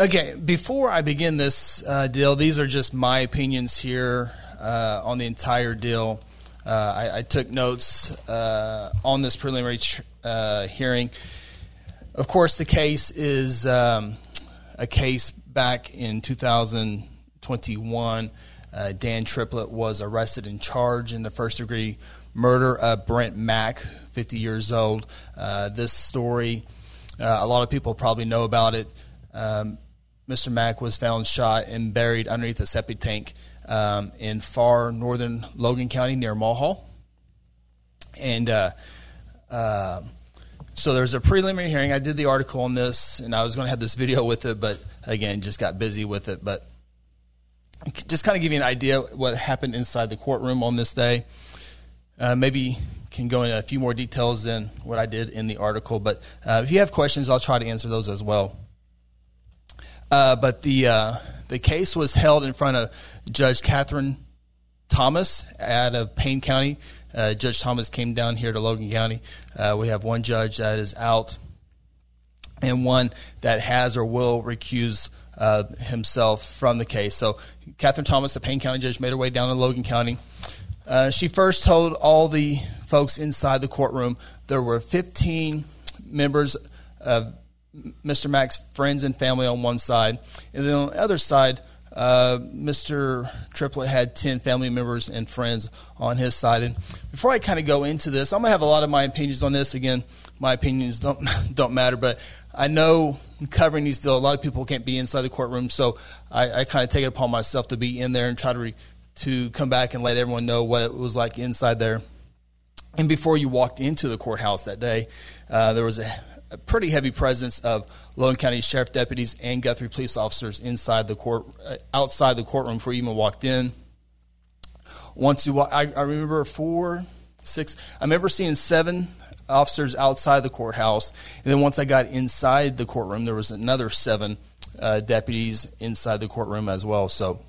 Okay, before I begin this uh, deal, these are just my opinions here uh, on the entire deal. Uh, I, I, took notes uh, on this preliminary tr- uh, hearing. Of course, the case is um, a case back in 2021. Uh, Dan Triplett was arrested and charged in the first degree murder of Brent Mack, 50 years old. this story, a lot of people probably know about it. Um, Mr. Mack was found shot and buried underneath a septic tank um, in far northern Logan County near Mulhall. And uh, uh, so there's a preliminary hearing. I did the article on this, and I was going to have this video with it, but again, just got busy with it. But just kind of give you an idea what happened inside the courtroom on this day. Uh, maybe can go into a few more details than what I did in the article. But uh, if you have questions, I'll try to answer those as well. Uh, but the uh, the case was held in front of Judge Catherine Thomas out of Payne County. Uh, judge Thomas came down here to Logan County. Uh, we have one judge that is out, and one that has or will recuse uh, himself from the case. So, Catherine Thomas, the Payne County judge, made her way down to Logan County. Uh, she first told all the folks inside the courtroom there were 15 members of Mr. Mack's friends and family on one side, and then on the other side, uh, Mr. Triplett had 10 family members and friends on his side. And before I kind of go into this, I'm going to have a lot of my opinions on this. Again, my opinions don't, don't matter, but I know covering these deals, a lot of people can't be inside the courtroom, so I, I kind of take it upon myself to be in there and try to, re, to come back and let everyone know what it was like inside there. And before you walked into the courthouse that day, uh, there was a a pretty heavy presence of Logan County Sheriff deputies and Guthrie police officers inside the court, uh, outside the courtroom before you even walked in. Once you, I, I remember four, six. I remember seeing seven officers outside the courthouse, and then once I got inside the courtroom, there was another seven uh, deputies inside the courtroom as well. So,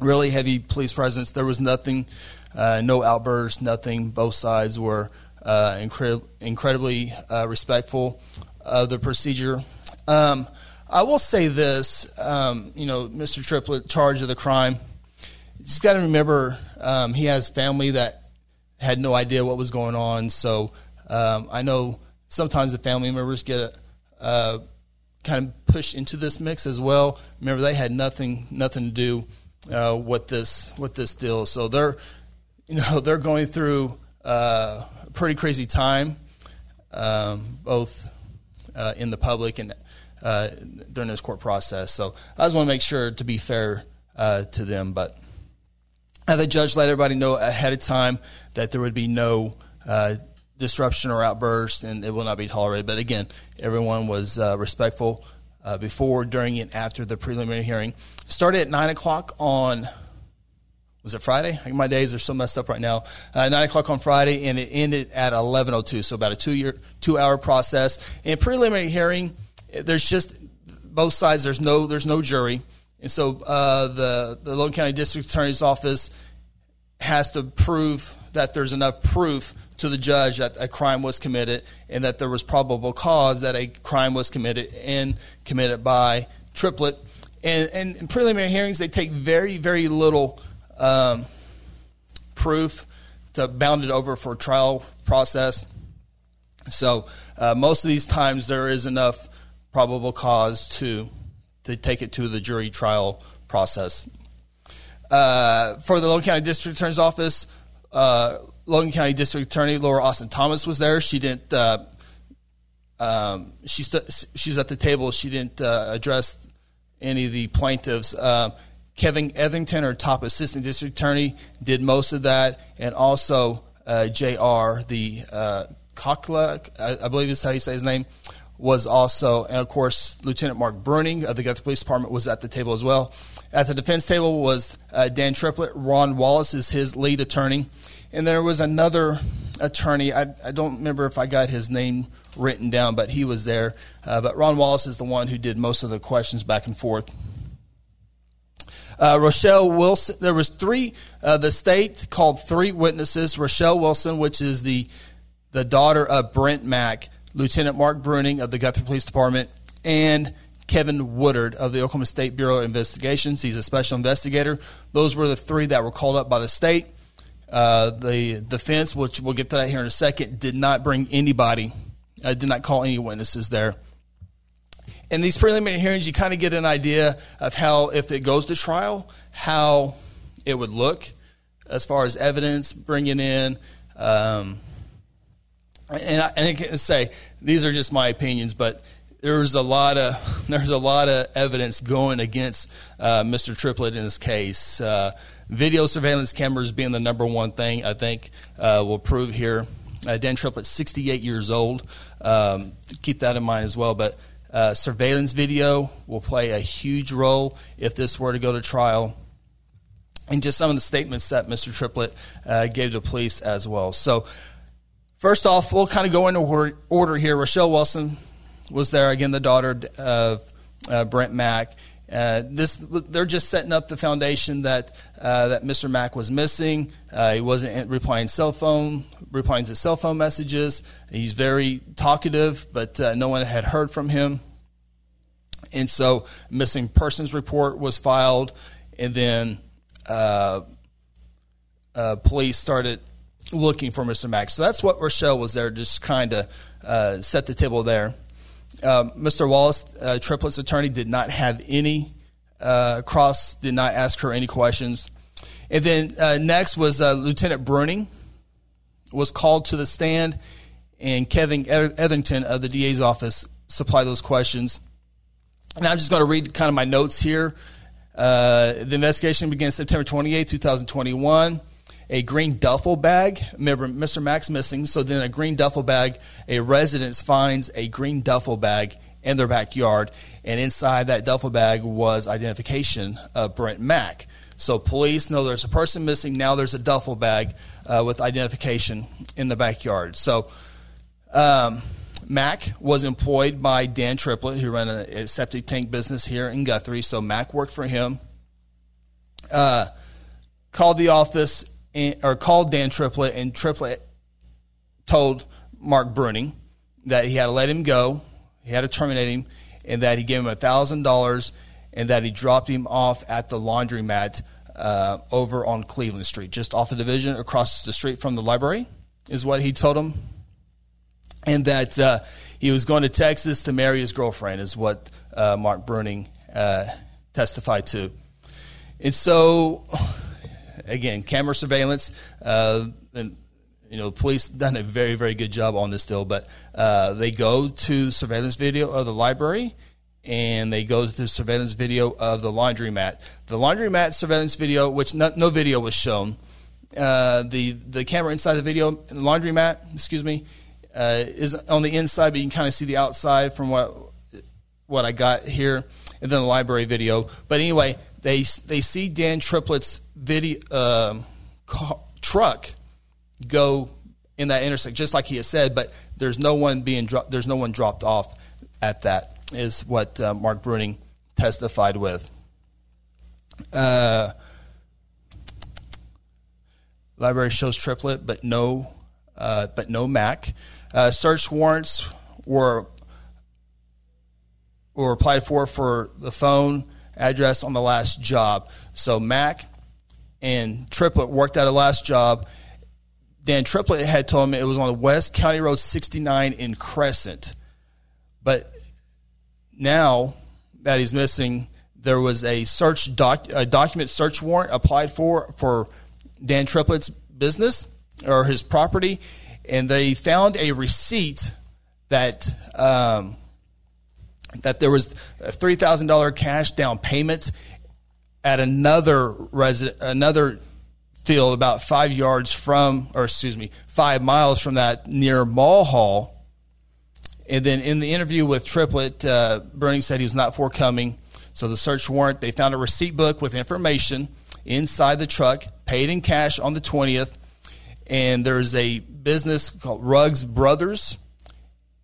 really heavy police presence. There was nothing, uh, no outbursts, nothing. Both sides were uh, incredibly uh, respectful of the procedure. Um, I will say this, um, you know, Mr. Triplett charged of the crime. Just got to remember um, he has family that had no idea what was going on. So um, I know sometimes the family members get uh, kind of pushed into this mix as well. Remember, they had nothing nothing to do uh, with this with this deal. So they're you know they're going through uh, pretty crazy time, um, both uh, in the public and uh, during this court process. So I just want to make sure to be fair uh, to them. But the judge let everybody know ahead of time that there would be no uh, disruption or outburst, and it will not be tolerated. But again, everyone was uh, respectful uh, before, during, and after the preliminary hearing. Started at nine o'clock on was it Friday? My days are so messed up right now. Uh, Nine o'clock on Friday, and it ended at eleven oh two. So about a two year, two hour process. In preliminary hearing, there's just both sides. There's no there's no jury, and so uh, the the Logan County District Attorney's Office has to prove that there's enough proof to the judge that a crime was committed and that there was probable cause that a crime was committed and committed by Triplett. And, and in preliminary hearings, they take very, very little um, proof to bound it over for trial process. So uh, most of these times there is enough probable cause to to take it to the jury trial process. Uh, for the Logan County District Attorney's Office, uh, Logan County District Attorney Laura Austin Thomas was there. She didn't. Uh, um, she st- she was at the table. She didn't uh, address any of the plaintiffs. Kevin Etherington, our top assistant district attorney, did most of that, and also uh, Jr. the uh, I, I, believe is how you say his name, was also, and of course Lieutenant Mark Bruning of the Guthrie Police Department was at the table as well. At the defense table was uh, Dan Triplett. Ron Wallace is his lead attorney, and there was another attorney. I, I don't remember if I got his name written down, but he was there. Uh, but Ron Wallace is the one who did most of the questions back and forth. Uh, Rochelle Wilson, there was three, uh, the state called three witnesses. Rochelle Wilson, which is the, the daughter of Brent Mack, Lieutenant Mark Bruning of the Guthrie Police Department, and Kevin Woodard of the Oklahoma State Bureau of Investigations. He's a special investigator. Those were the three that were called up by the state. Uh, the defense, which we'll get to that here in a second, did not bring anybody, uh, did not call any witnesses there. In these preliminary hearings, you kind of get an idea of how, if it goes to trial, how it would look as far as evidence bringing in. Um, and I, and I can say these are just my opinions, but there's a lot of there's a lot of evidence going against uh, Mr. Triplett in this case. Uh, video surveillance cameras being the number one thing I think uh, will prove here. Uh, Dan Triplett, 68 years old. Um, keep that in mind as well. But uh, surveillance video will play a huge role if this were to go to trial. And just some of the statements that Mr. Triplett uh, gave to police as well. So, first off, we'll kind of go into order here. Rochelle Wilson was there again, the daughter of uh, Brent Mack. Uh, this they're just setting up the foundation that uh, that Mr. Mack was missing. Uh, he wasn't replying cell phone, replying to cell phone messages. He's very talkative, but uh, no one had heard from him. And so, missing persons report was filed, and then uh, uh, police started looking for Mr. Mack. So that's what Rochelle was there, just kind of set the table there. Um, Mr. Wallace, uh, Triplett's attorney, did not have any uh, cross, did not ask her any questions. And then uh, next was uh, Lieutenant Bruning was called to the stand, and Kevin Etherington of the DA's office supplied those questions. And I'm just going to read kind of my notes here. Uh, the investigation began September 28, 2021 a green duffel bag. Remember, Mr. Mack's missing, so then a green duffel bag. A residence finds a green duffel bag in their backyard, and inside that duffel bag was identification of Brent Mack. So police know there's a person missing. Now there's a duffel bag uh, with identification in the backyard. So um, Mack was employed by Dan Triplett, who ran a, a, septic tank business here in Guthrie. So Mack worked for him. Uh, called the office and, or called Dan Triplett, and Triplett told Mark Bruning that he had to let him go, he had to terminate him, and that he gave him thousand dollars, and that he dropped him off at the laundromat uh, over on Cleveland Street, just off the division across the street from the library, is what he told him, and that uh, he was going to Texas to marry his girlfriend, is what uh, Mark Bruning uh, testified to, and so again, camera surveillance. Uh, and you know, police done a very, very good job on this deal. But uh, they go to surveillance video of the library, and they go to surveillance video of the laundromat. The laundromat surveillance video, which no, no video was shown. Uh, the the camera inside the video, the laundromat, excuse me, uh, is on the inside, but you can kind of see the outside from what what I got here, and then the library video. But anyway, they they see Dan Triplett's video uh, car, truck go in that intersection, just like he has said. But there's no one being dro- there's no one dropped off at that. Is what uh, Mark Bruning testified with. Uh, library shows Triplett, but no, uh, but no Mack. Uh, search warrants were were applied for for the phone address on the last job. So Mack and Triplett worked at a last job. Dan Triplett had told me it was on West County Road 69 in Crescent. But now that he's missing, there was a search doc, a document search warrant applied for for Dan Triplett's business or his property, and they found a receipt that um, that there was a three thousand dollar cash down payment at another resident, another field about five yards from, or excuse me, five miles from that near Mall Mulhall. And then in the interview with Triplett, uh, said he was not forthcoming. So the search warrant, they found a receipt book with information inside the truck, paid in cash on the 20th. And there's a business called Ruggs Brothers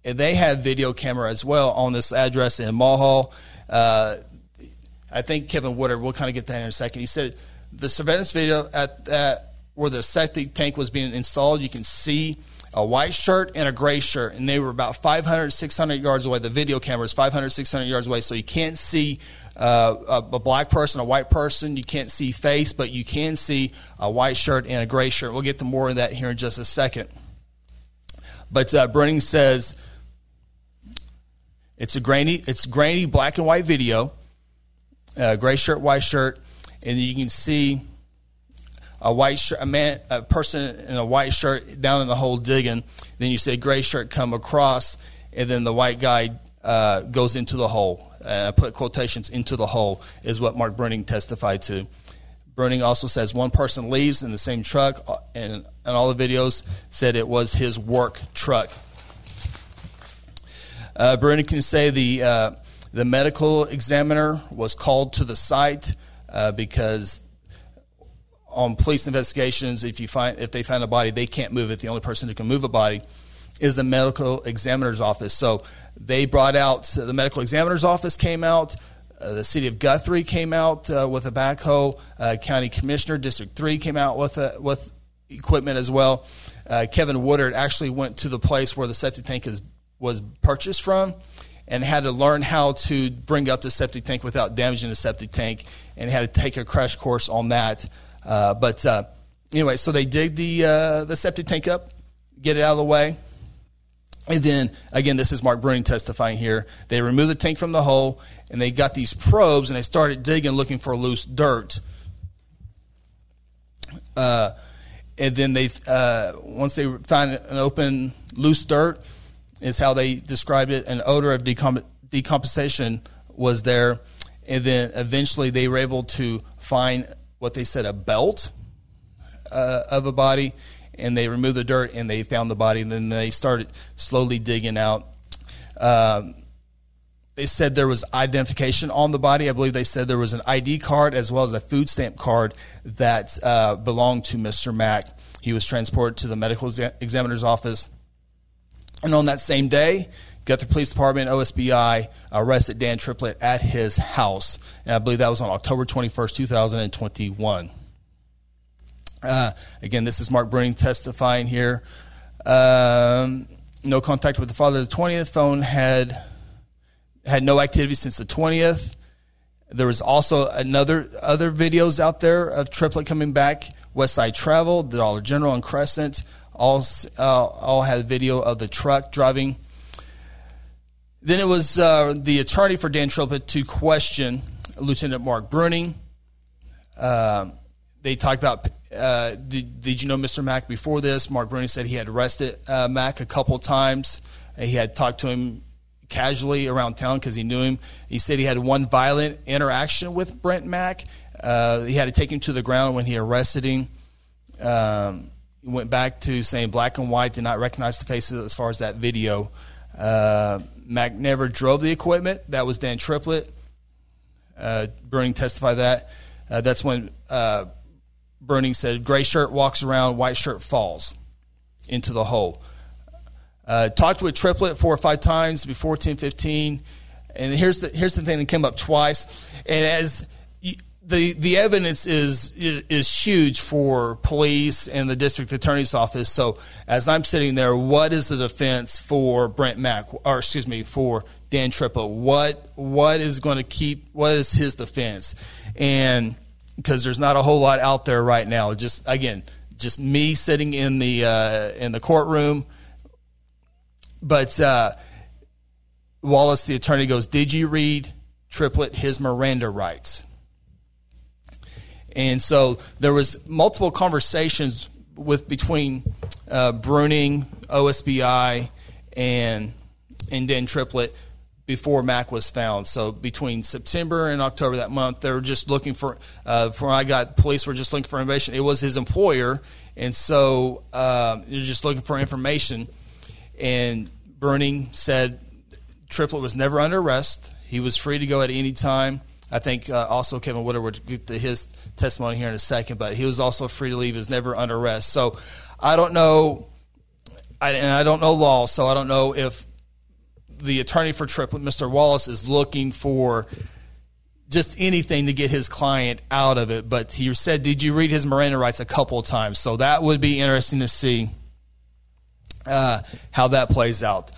and they have video camera as well on this address in Mulhall. Uh, I think Kevin Woodard. We'll kind of get that in a second. He said the surveillance video at that where the septic tank was being installed, you can see a white shirt and a gray shirt, and they were about 500, 600 yards away. The video camera is 500, 600 yards away, so you can't see uh, a, a, black person, a white person. You can't see face, but you can see a white shirt and a gray shirt. We'll get to more of that here in just a second. But uh, Bruning says it's a grainy, it's grainy black and white video, uh, gray shirt, white shirt, and you can see a white shirt, a man, a person in a white shirt down in the hole digging. Then you see a gray shirt come across, and then the white guy uh, goes into the hole. Uh, put quotations into the hole is what Mark Bruning testified to. Bruning also says one person leaves in the same truck, uh, and, and all the videos said it was his work truck. Uh, Bruning can say the uh, the medical examiner was called to the site uh, because on police investigations, if you find if they find a body, they can't move it. The only person who can move a body is the medical examiner's office. So they brought out so the medical examiner's office came out. Uh, the city of Guthrie came out uh, with a backhoe. Uh, County Commissioner District Three came out with a, with equipment as well. Uh, Kevin Woodard actually went to the place where the septic tank is, was purchased from and had to learn how to bring up the septic tank without damaging the septic tank and had to take a crash course on that. Uh, but uh, anyway, so they dig the uh, the septic tank up, get it out of the way, and then again, this is Mark Bruning testifying here. They remove the tank from the hole, and they got these probes, and they started digging, looking for loose dirt. Uh, and then they uh, once they find an open loose dirt, is how they described it. An odor of decomp- decomposition was there, and then eventually they were able to find what they said a belt uh, of a body, and they removed the dirt and they found the body, and then they started slowly digging out. Um, they said there was identification on the body. I believe they said there was an ID card as well as a food stamp card that uh, belonged to Mr. Mack. He was transported to the medical examiner's office. And on that same day, Guthrie Police Department, OSBI, arrested Dan Triplett at his house. And I believe that was on October 21st, 2021. Uh, again, this is Mark Bruning testifying here. Um, no contact with the father. The 20th phone had had no activity since the 20th. There was also another other videos out there of Triplett coming back. West Side Travel, the Dollar General, and Crescent all uh, all had video of the truck driving then it was uh, the attorney for Dan Triplett to question Lieutenant Mark Bruning. Uh, they talked about uh, did, did, you know Mr. Mack before this? Mark Bruning said he had arrested uh, Mack a couple times. He had talked to him casually around town because he knew him. He said he had one violent interaction with Brent Mack. Uh, he had to take him to the ground when he arrested him. Um, he went back to saying black and white, did not recognize the faces as far as that video. Uh, Mack never drove the equipment. That was Dan Triplett. Uh, Bruning testified that. Uh, that's when uh, Bruning said, "Gray shirt walks around, white shirt falls into the hole." Uh, talked with Triplett four or five times before ten fifteen, and here's the here's the thing that came up twice. And as the the evidence is, is, is huge for police and the district attorney's office. So as I'm sitting there, what is the defense for Brent Mack, or excuse me, for Dan Triplett? What what is going to keep? What is his defense? And because there's not a whole lot out there right now. Just again, just me sitting in the uh, in the courtroom. But uh, Wallace, the attorney, goes, "Did you read Triplett his Miranda rights?" And so there was multiple conversations with between uh, Bruning, OSBI, and and Dan Triplett before Mack was found. So between September and October that month, they were just looking for. Uh, I got police were just looking for information. It was his employer, and so uh, they're just looking for information. And Bruning said Triplett was never under arrest. He was free to go at any time. I think uh, also Kevin Woodard would get to his testimony here in a second, but he was also free to leave. He was never under arrest. So I don't know, I, and I don't know law, so I don't know if the attorney for Triplett, Mr. Wallace, is looking for just anything to get his client out of it. But he said, "Did you read his Miranda rights a couple of times?" So that would be interesting to see. uh, how that plays out.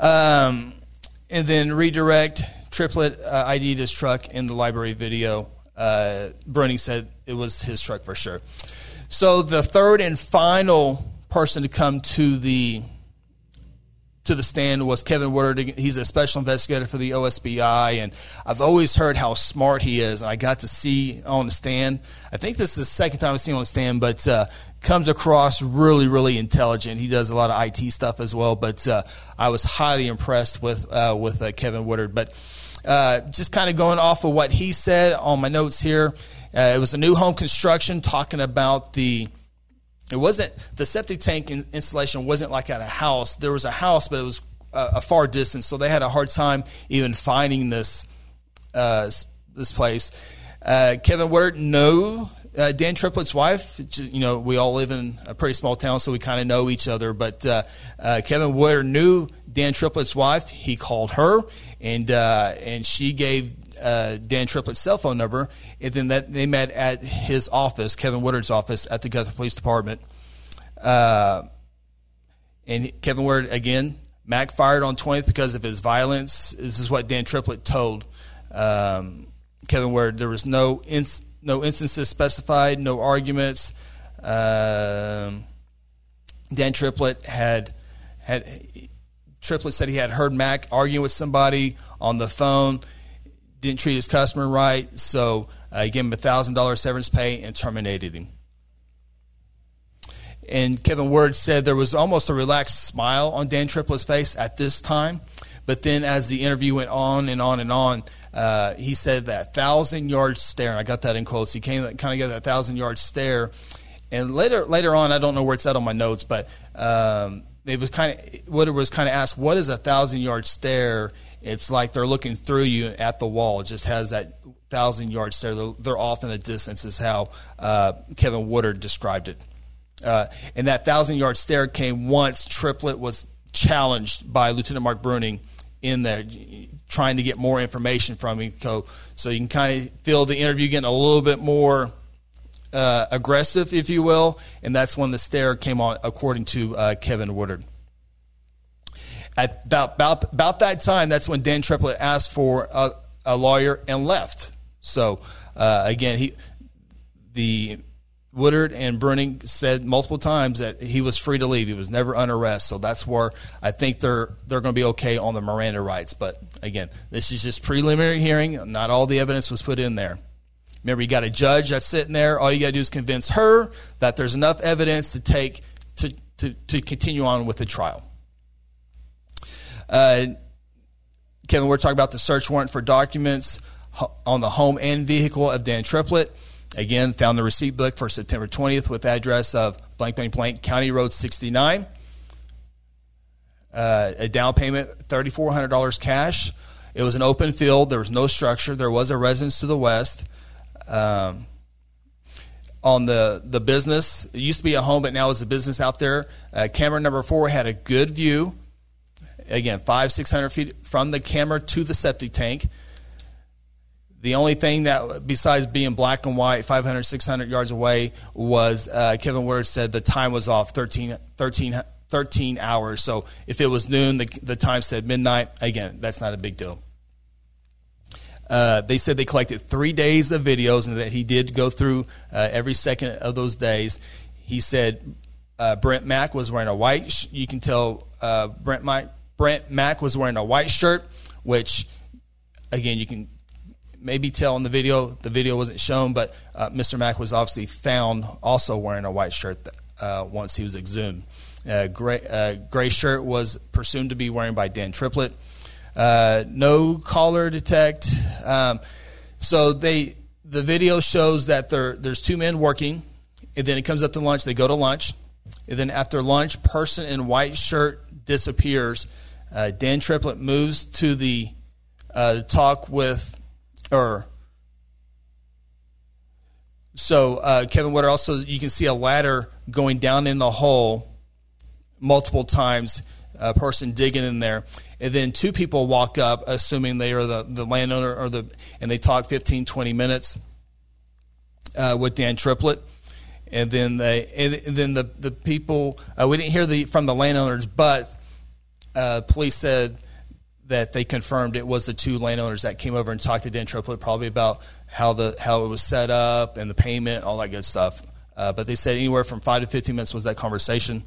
Um, and then redirect Triplett uh, ID'd his truck in the library video. Uh, said it was his truck for sure. So the third and final person to come to the to the stand was Kevin Woodard. He's a special investigator for the OSBI, and I've always heard how smart he is. And I got to see on the stand. I think this is the second time I've seen him on the stand, but uh, comes across really, really intelligent. He does a lot of IT stuff as well. But uh, I was highly impressed with uh, with uh, Kevin Woodard. But uh, just kind of going off of what he said on my notes here, uh, it was a new home construction talking about the it wasn't the septic tank in, installation wasn't like at a house. There was a house, but it was a, a far distance, so they had a hard time even finding this uh, this place. Uh, Kevin Woodard no. Uh, Dan Triplett's wife, you know, we all live in a pretty small town, so we kind of know each other. But uh, uh, Kevin Woodard knew Dan Triplett's wife. He called her, and uh, and she gave uh, Dan Triplett's cell phone number, and then that they met at his office, Kevin Woodard's office at the Guthrie Police Department. Uh, and Kevin Woodard again, Mack fired on 20th because of his violence. This is what Dan Triplett told um, Kevin Woodard. There was no ins- no instances specified, no arguments. Um, Dan Triplett had had Triplett said he had heard Mack arguing with somebody on the phone didn't treat his customer right, so uh, he gave him a thousand dollar severance pay and terminated him. And Kevin Word said there was almost a relaxed smile on Dan Triplett's face at this time, but then as the interview went on and on and on, uh, he said that thousand yard stare. I got that in quotes. He came kind of got that thousand yard stare, and later later on, I don't know where it's at on my notes, but um, it was kind of what it was kind of asked, what is a thousand yard stare? it's like they're looking through you at the wall. It just has that thousand yard stare. They're, they're off in the distance, is how uh, Kevin Woodard described it. Uh, and that thousand yard stare came once Triplett was challenged by Lieutenant Mark Bruning in there, trying to get more information from you. So, so you can kind of feel the interview getting a little bit more uh, aggressive, if you will. And that's when the stare came on, according to uh, Kevin Woodard. At about, about, about that time, that's when Dan Triplett asked for a, a lawyer and left. So uh, again, he the Woodard and Bruning said multiple times that he was free to leave. He was never under arrest. So that's where I think they're they're going to be okay on the Miranda rights. But again, this is just preliminary hearing. Not all the evidence was put in there. Remember, you got a judge that's sitting there. All you got to do is convince her that there's enough evidence to take to, to, to continue on with the trial. Uh, Kevin, we're talking about the search warrant for documents on the home and vehicle of Dan Triplett. Again, found the receipt book for September 20th with address of blank, blank, blank, County Road 69. Uh, a down payment, $3,400 cash. It was an open field. There was no structure. There was a residence to the west. Um, on the, the business, it used to be a home, but now it's a business out there. Uh, camera number four had a good view again, five, 600 feet from the camera to the septic tank. The only thing that, besides being black and white, 500, 600 yards away, was uh, Kevin Woodard said the time was off 13, 13, 13 hours. So if it was noon, the, the time said midnight. Again, that's not a big deal. Uh, they said they collected three days of videos and that he did go through uh, every second of those days. He said uh, Brent Mack was wearing a white. Sh- you can tell uh, Brent Mack Brent Mack was wearing a white shirt, which, again, you can maybe tell in the video. The video wasn't shown, but uh, Mr. Mack was obviously found also wearing a white shirt uh, once he was exhumed. Uh, gray, uh, gray shirt was presumed to be wearing by Dan Triplett. Uh, no collar detect. Um, so they the video shows that there there's two men working, and then it comes up to lunch. They go to lunch, and then after lunch, person in white shirt disappears. Uh, Dan Triplett moves to the uh, talk with, or so uh, Kevin Woodard also you can see a ladder going down in the hole multiple times. A person digging in there, and then two people walk up, assuming they are the, the landowner or the, and they talk 15, 20 minutes uh, with Dan Triplett, and then they and then the the people uh, we didn't hear the from the landowners, but uh, police said that they confirmed it was the two landowners that came over and talked to Dan Triplett probably about how the how it was set up and the payment, all that good stuff. Uh, but they said anywhere from five to fifteen minutes was that conversation.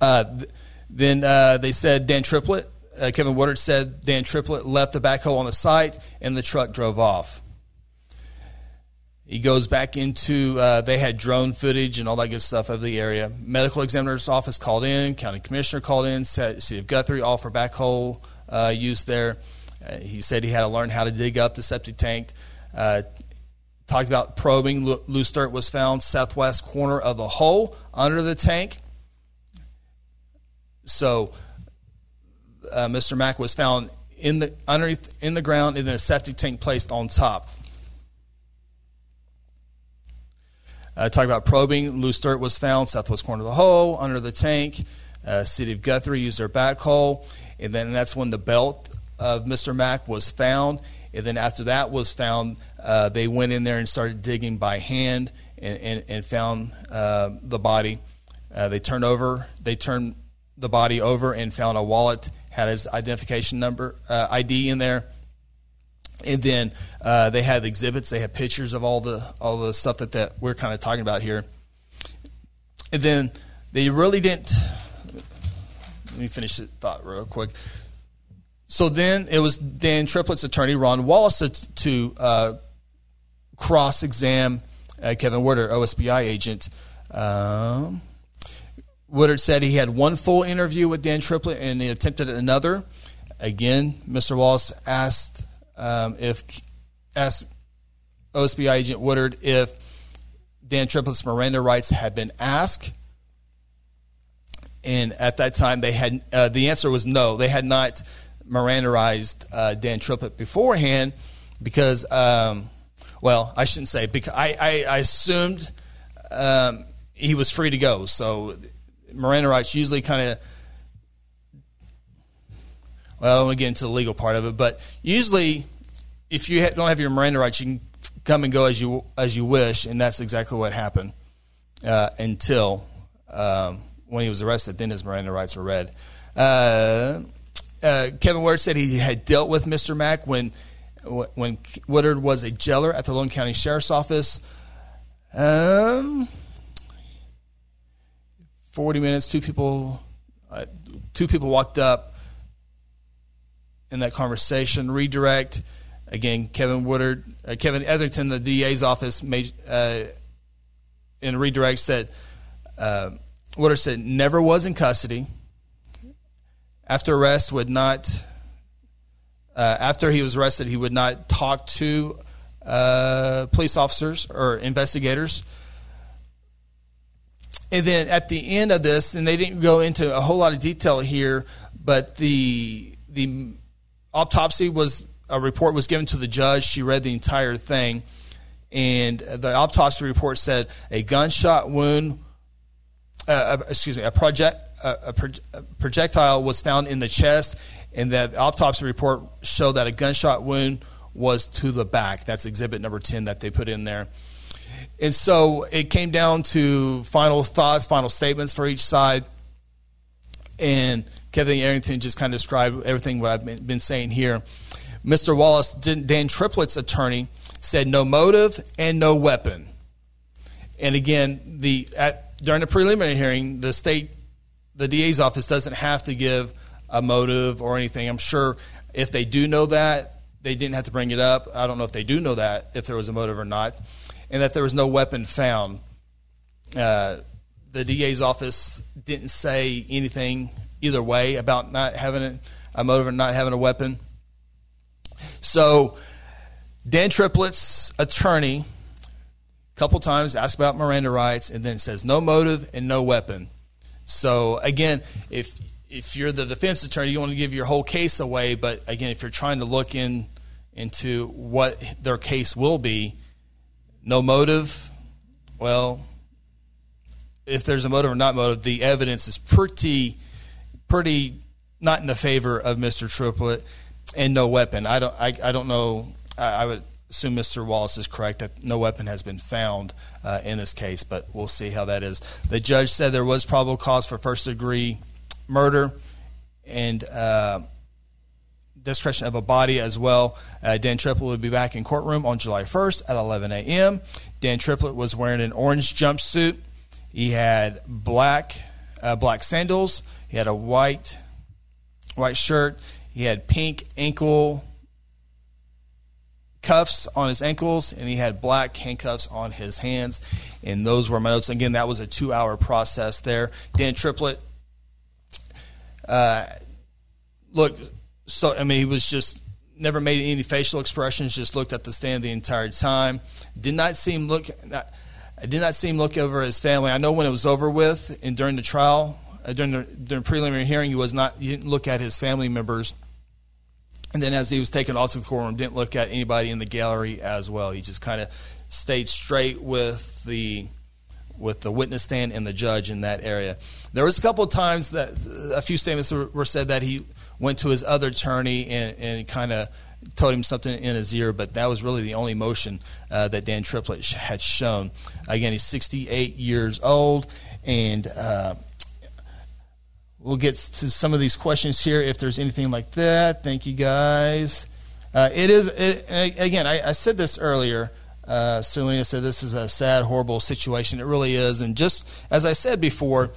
Uh, th- then uh, they said Dan Triplett, uh, Kevin Woodard said Dan Triplett left the backhoe on the site and the truck drove off. He goes back into, uh, they had drone footage and all that good stuff of the area. Medical examiner's office called in, county commissioner called in, City of Guthrie, all for backhoe uh, use there. Uh, he said he had to learn how to dig up the septic tank. Uh, talked about probing. Loose dirt was found southwest corner of the hole under the tank. So uh, Mr. Mack was found in the underneath in the ground then a septic tank placed on top. Uh, talk about probing. Loose dirt was found southwest corner of the hole under the tank. Uh, City of Guthrie used their backhoe, and then that's when the belt of Mr. Mack was found. And then after that was found, uh, they went in there and started digging by hand and, and, and found uh, the body. Uh, they turned over, they turned the body over and found a wallet had his identification number uh, ID in there and then uh, they had exhibits. They had pictures of all the all the stuff that, that we're kind of talking about here. And then they really didn't. Let me finish the thought real quick. So then it was Dan Triplett's attorney Ron Wallace to, uh, cross exam uh, Kevin Woodard, OSBI agent. Um, Woodard said he had one full interview with Dan Triplett and he attempted another. Again, Mr. Wallace asked um, if asked OSBI agent Woodard if Dan Triplett's Miranda rights had been asked. And at that time, they had uh, the answer was no. They had not Mirandaized uh, Dan Triplett beforehand because, um, well, I shouldn't say because I, I, I assumed um, he was free to go. So Miranda rights usually kind of well, I don't want to get into the legal part of it, but usually, if you don't have your Miranda rights, you can come and go as you as you wish, and that's exactly what happened uh, until um, when he was arrested. Then his Miranda rights were read. Uh, uh, Kevin Woodard said he had dealt with Mr. Mack when when Woodard was a jailer at the Logan County Sheriff's Office. Um, Forty minutes. Two people. Uh, two people walked up in that conversation. Redirect again. Kevin Woodard, uh, Kevin Etherington, the DA's office, made uh, in redirect said uh, Woodard said never was in custody. After arrest, would not. Uh, after he was arrested, he would not talk to uh, police officers or investigators. And then at the end of this, and they didn't go into a whole lot of detail here, but the the autopsy was a report was given to the judge. She read the entire thing, and the autopsy report said a gunshot wound. Uh, uh excuse me, a project a, a, projectile was found in the chest, and that autopsy report showed that a gunshot wound was to the back. That's exhibit number ten that they put in there. And so it came down to final thoughts, final statements for each side, and Kevin Etherington just kind of described everything what I've been, saying here. Mr. Wallace, Dan Triplett's attorney, said no motive and no weapon. And again, the at, during the preliminary hearing, the state, the DA's office doesn't have to give a motive or anything. I'm sure if they do know that, they didn't have to bring it up. I don't know if they do know that if there was a motive or not, and that there was no weapon found. Uh, the DA's office didn't say anything either way about not having a motive and not having a weapon. So, Dan Triplett's attorney, a couple times asked about Miranda rights, and then says no motive and no weapon. So again, if if you're the defense attorney, you want to give your whole case away. But again, if you're trying to look in into what their case will be, no motive. Well, if there's a motive or not motive, the evidence is pretty pretty not in the favor of Mr. Triplett and no weapon. I don't I, I don't know. I, I would assume Mr. Wallace is correct that no weapon has been found uh, in this case, but we'll see how that is. The judge said there was probable cause for first degree murder and uh, desecration of a body as well. Uh, Dan Triplett would be back in courtroom on July 1st at 11 a.m. Dan Triplett was wearing an orange jumpsuit. He had black uh, black sandals. He had a white white shirt. He had pink ankle cuffs on his ankles, and he had black handcuffs on his hands. And those were my notes. Again, that was a two-hour process there. Dan Triplett, uh, look, so I mean, he was just never made any facial expressions. Just looked at the stand the entire time. Did not seem look. I did not see him look over his family. I know when it was over with and during the trial, during the during preliminary hearing, he was not. He didn't look at his family members and then as he was taken off to the courtroom, didn't look at anybody in the gallery as well. He just kind of stayed straight with the with the witness stand and the judge in that area. There was a couple of times that a few statements were, said that he went to his other attorney and, and kind of told him something in his ear, but that was really the only motion uh, that Dan Triplett had shown. Again, he's 68 years old, and uh, We'll get to some of these questions here if there's anything like that. Thank you, guys. Uh, it is, it, again, I, I, said this earlier. Uh, Selena said this is a sad, horrible situation. It really is. And just as I said before,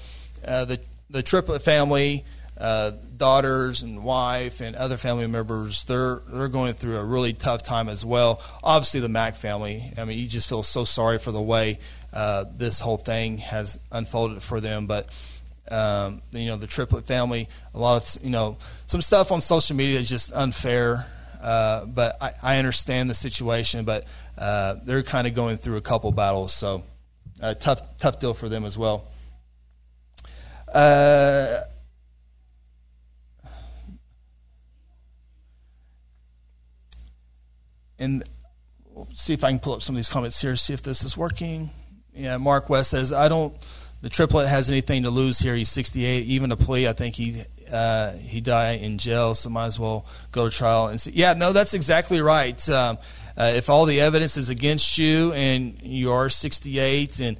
uh, the, the Triplett family, uh, daughters and wife and other family members, they're, they're going through a really tough time as well. Obviously, the Mack family, I mean, you just feel so sorry for the way uh, this whole thing has unfolded for them. But um, you know the Triplett family. A lot of you know some stuff on social media is just unfair. Uh, but I, I, understand the situation. But uh, they're kind of going through a couple battles, so uh, tough tough deal for them as well. Uh, and we'll see if I can pull up some of these comments here. See if this is working. Yeah, Mark West says I don't the Triplett has anything to lose here. He's 68. Even a plea, I think he uh, he die in jail, so might as well go to trial. And see, yeah, no, that's exactly right. Um, uh, if all the evidence is against you and you are 68, and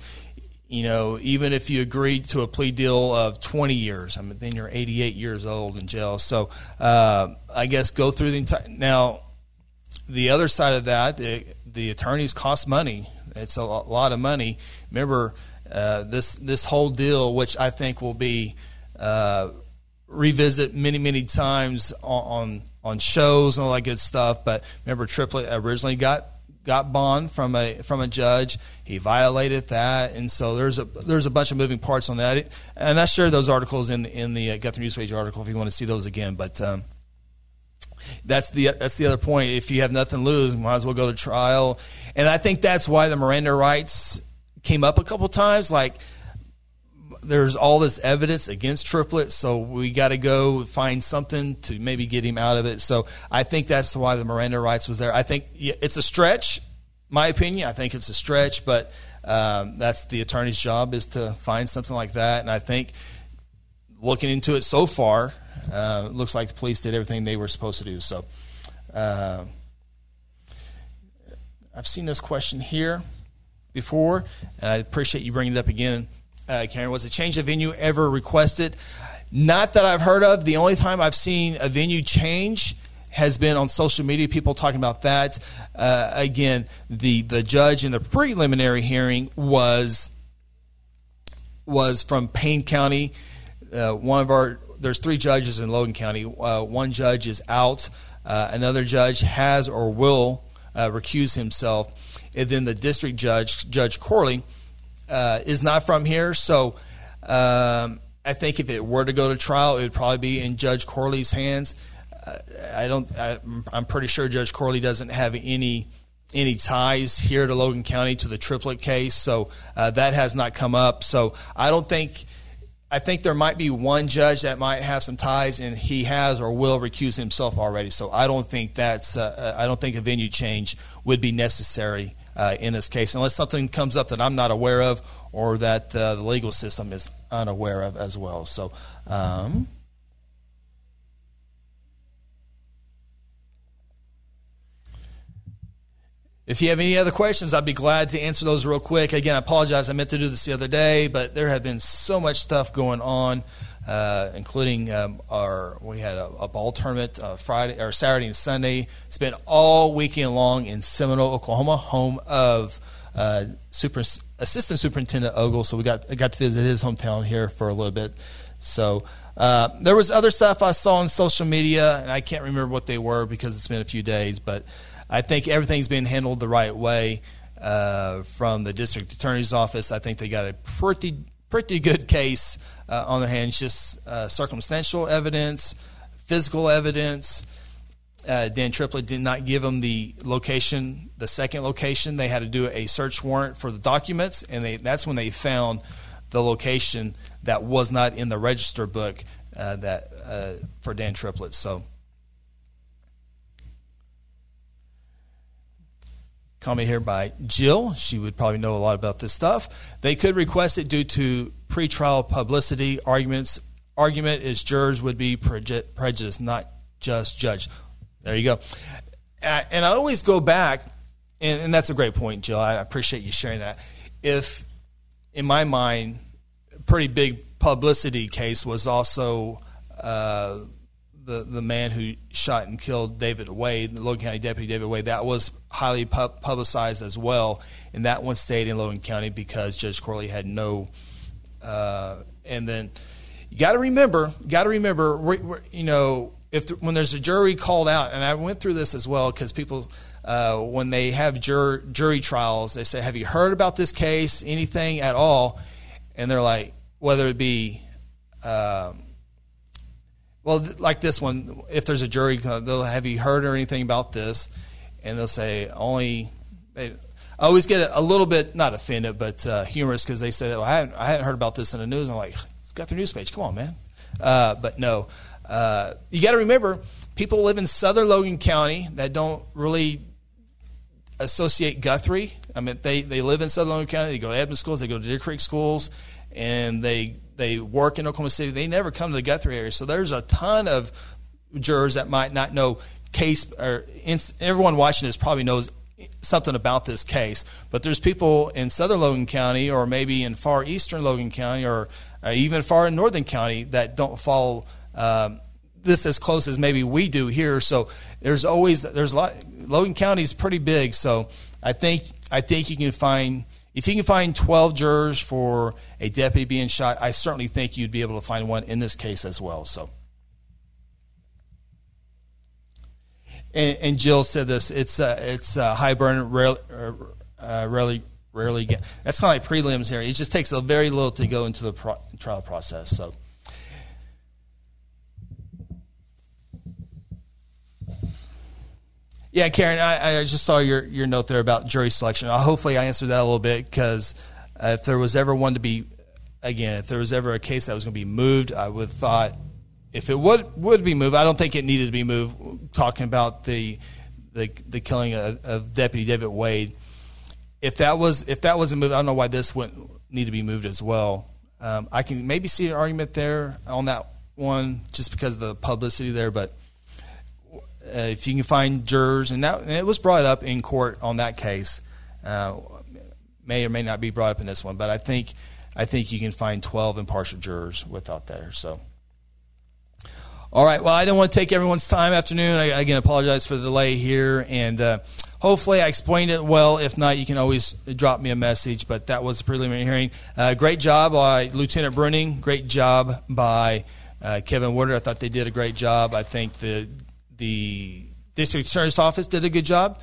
you know, even if you agreed to a plea deal of 20 years, I mean, then you're 88 years old in jail. So uh, I guess go through the entire. Now, the other side of that, the, the attorneys cost money. It's a lot of money. Remember uh, this this whole deal, which I think will be uh, revisit many many times on, on, shows and all that good stuff. But remember, Triplett originally got got bond from a from a judge. He violated that, and so there's a there's a bunch of moving parts on that. And I share those articles in the, in the uh, Guthrie News Page article if you want to see those again. But um, that's the that's the other point. If you have nothing to lose, might as well go to trial. And I think that's why the Miranda rights came up a couple times. Like there's all this evidence against Triplett, so we got to go find something to maybe get him out of it. So I think that's why the Miranda rights was there. I think it's a stretch, my opinion. I think it's a stretch, but um, that's the attorney's job is to find something like that. And I think looking into it so far, uh, looks like the police did everything they were supposed to do. So uh, I've seen this question here before, and I appreciate you bringing it up again, uh, Karen. Was a change of venue ever requested? Not that I've heard of. The only time I've seen a venue change has been on social media. People talking about that. Uh, again, the the judge in the preliminary hearing was was from Payne County. Uh, one of our there's three judges in Logan County. Uh, one judge is out. Uh, another judge has or will uh, recuse himself and then the district judge, Judge Corley, uh, is not from here. So um, I think if it were to go to trial, it would probably be in Judge Corley's hands. Uh, I don't. I, am pretty sure Judge Corley doesn't have any any ties here to Logan County to the Triplett case, so uh, that has not come up. So I don't think. I think there might be one judge that might have some ties, and he has or will recuse himself already. So I don't think that's. Uh, I don't think a venue change would be necessary uh, in this case, unless something comes up that I'm not aware of or that uh, the legal system is unaware of as well. So, um, if you have any other questions, I'd be glad to answer those real quick. Again, I apologize. I meant to do this the other day, but there have been so much stuff going on, uh, including um, our we had a, a ball tournament uh, Friday or Saturday and Sunday. Spent all weekend long in Seminole, Oklahoma, home of uh, Super Assistant Superintendent Ogle. So we got got to visit his hometown here for a little bit. So uh, there was other stuff I saw on social media, and I can't remember what they were because it's been a few days, but. I think everything's been handled the right way uh, from the district attorney's office. I think they got a pretty pretty good case uh, on their hands. Just uh, circumstantial evidence, physical evidence. Uh, Dan Triplett did not give them the location, the second location. They had to do a search warrant for the documents, and they, that's when they found the location that was not in the register book uh, that uh, for Dan Triplett. So comment here by Jill. She would probably know a lot about this stuff. They could request it due to pretrial publicity arguments. Argument is jurors would be prejudiced, not just judged. There you go. And I always go back, and, and that's a great point, Jill. I appreciate you sharing that. If, in my mind, pretty big publicity case was also uh, the the man who shot and killed David Wade, the Logan County Deputy David Wade, that was highly publicized as well, and that one stayed in Logan County because Judge Corley had no. Uh, and then you got to remember, got to remember, we're, we're, you know, if the, when there's a jury called out, and I went through this as well because people. Uh, when they have jur- jury trials, they say, "Have you heard about this case? Anything at all?" And they're like, whether it be um, well, like this one, if there's a jury, uh, they'll have you heard or anything about this, and they'll say only. They, I always get a, little bit not offended, but uh, humorous because they say, well, I, hadn't, I hadn't heard about this in the news. I'm like, it's got the news page. Come on, man. Uh, but no, uh, you got to remember, people live in southern Logan County that don't really associate Guthrie. I mean, they, they live in southern Logan County. They go to Edmond schools. They go to Deer Creek schools, and they they work in Oklahoma City. They never come to the Guthrie area. So there's a ton of jurors that might not know case or everyone watching this probably knows something about this case. But there's people in southern Logan County or maybe in far eastern Logan County or uh, even far in northern county that don't follow um, this as close as maybe we do here. So there's always there's a lot. Logan County is pretty big. So I think I think you can find if you can find 12 jurors for a deputy being shot, I certainly think you'd be able to find one in this case as well. So. And, and Jill said this: it's uh, it's uh, high burn, rarely, uh, rarely, rarely. Get, that's not like prelims here. It just takes a very little to go into the pro- trial process. So. Yeah, Karen, I, I, just saw your, your note there about jury selection. Uh, hopefully, I answered that a little bit because uh, if there was ever one to be, again, if there was ever a case that was going to be moved, I would have thought if it would would be moved, I don't think it needed to be moved. Talking about the the, the killing of, of Deputy David Wade, if that was if that wasn't moved, I don't know why this wouldn't need to be moved as well. Um, I can maybe see an argument there on that one just because of the publicity there, but uh, if you can find jurors, and that and it was brought up in court on that case, uh, may or may not be brought up in this one, but I think I think you can find 12 impartial jurors without there. So. All right. Well, I don't want to take everyone's time afternoon. I again apologize for the delay here, and uh, hopefully I explained it well. If not, you can always drop me a message. But that was the preliminary hearing. Uh, great job by Lieutenant Bruning. Great job by uh, Kevin Woodard. I thought they did a great job. I think the the district attorney's office did a good job.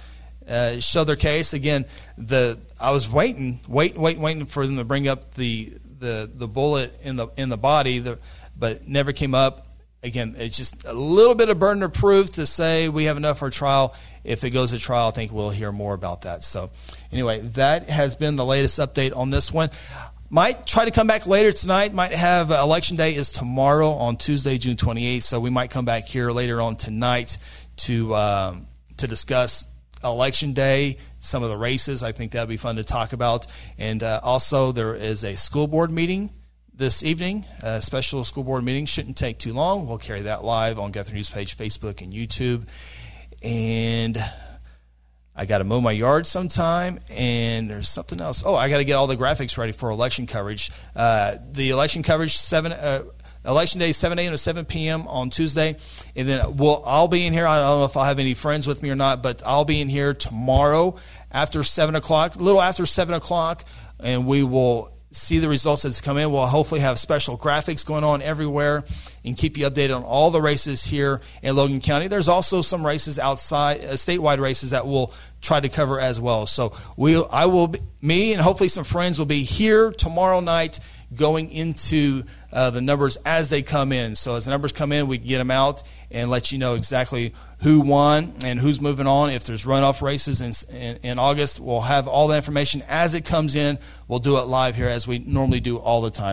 Uh, their case again. The I was waiting, waiting, waiting, waiting for them to bring up the the the bullet in the in the body, the, but never came up. Again, it's just a little bit of burden of proof to say we have enough for trial. If it goes to trial, I think we'll hear more about that. So, anyway, that has been the latest update on this one. Might try to come back later tonight. Might have uh, election day is tomorrow on Tuesday, June 28th. So we might come back here later on tonight to um, to discuss election day, some of the races. I think that'd be fun to talk about. And uh, also, there is a school board meeting this evening. A special school board meeting shouldn't take too long. We'll carry that live on Guthrie News page, Facebook, and YouTube. And I got to mow my yard sometime, and there's something else. Oh, I got to get all the graphics ready for election coverage. Uh, the election coverage seven. Uh, Election day, 7 a.m. to 7 p.m. on Tuesday. And then we'll, I'll be in here. I don't know if I'll have any friends with me or not, but I'll be in here tomorrow after 7 o'clock, a little after 7 o'clock, and we will see the results that's come in. We'll hopefully have special graphics going on everywhere and keep you updated on all the races here in Logan County. There's also some races outside, uh, statewide races that we'll try to cover as well. So we, I will, be, me and hopefully some friends will be here tomorrow night going into uh, the numbers as they come in. So as the numbers come in, we get them out and let you know exactly who won and who's moving on. If there's runoff races in, in, in, August, we'll have all the information as it comes in. We'll do it live here as we normally do all the time.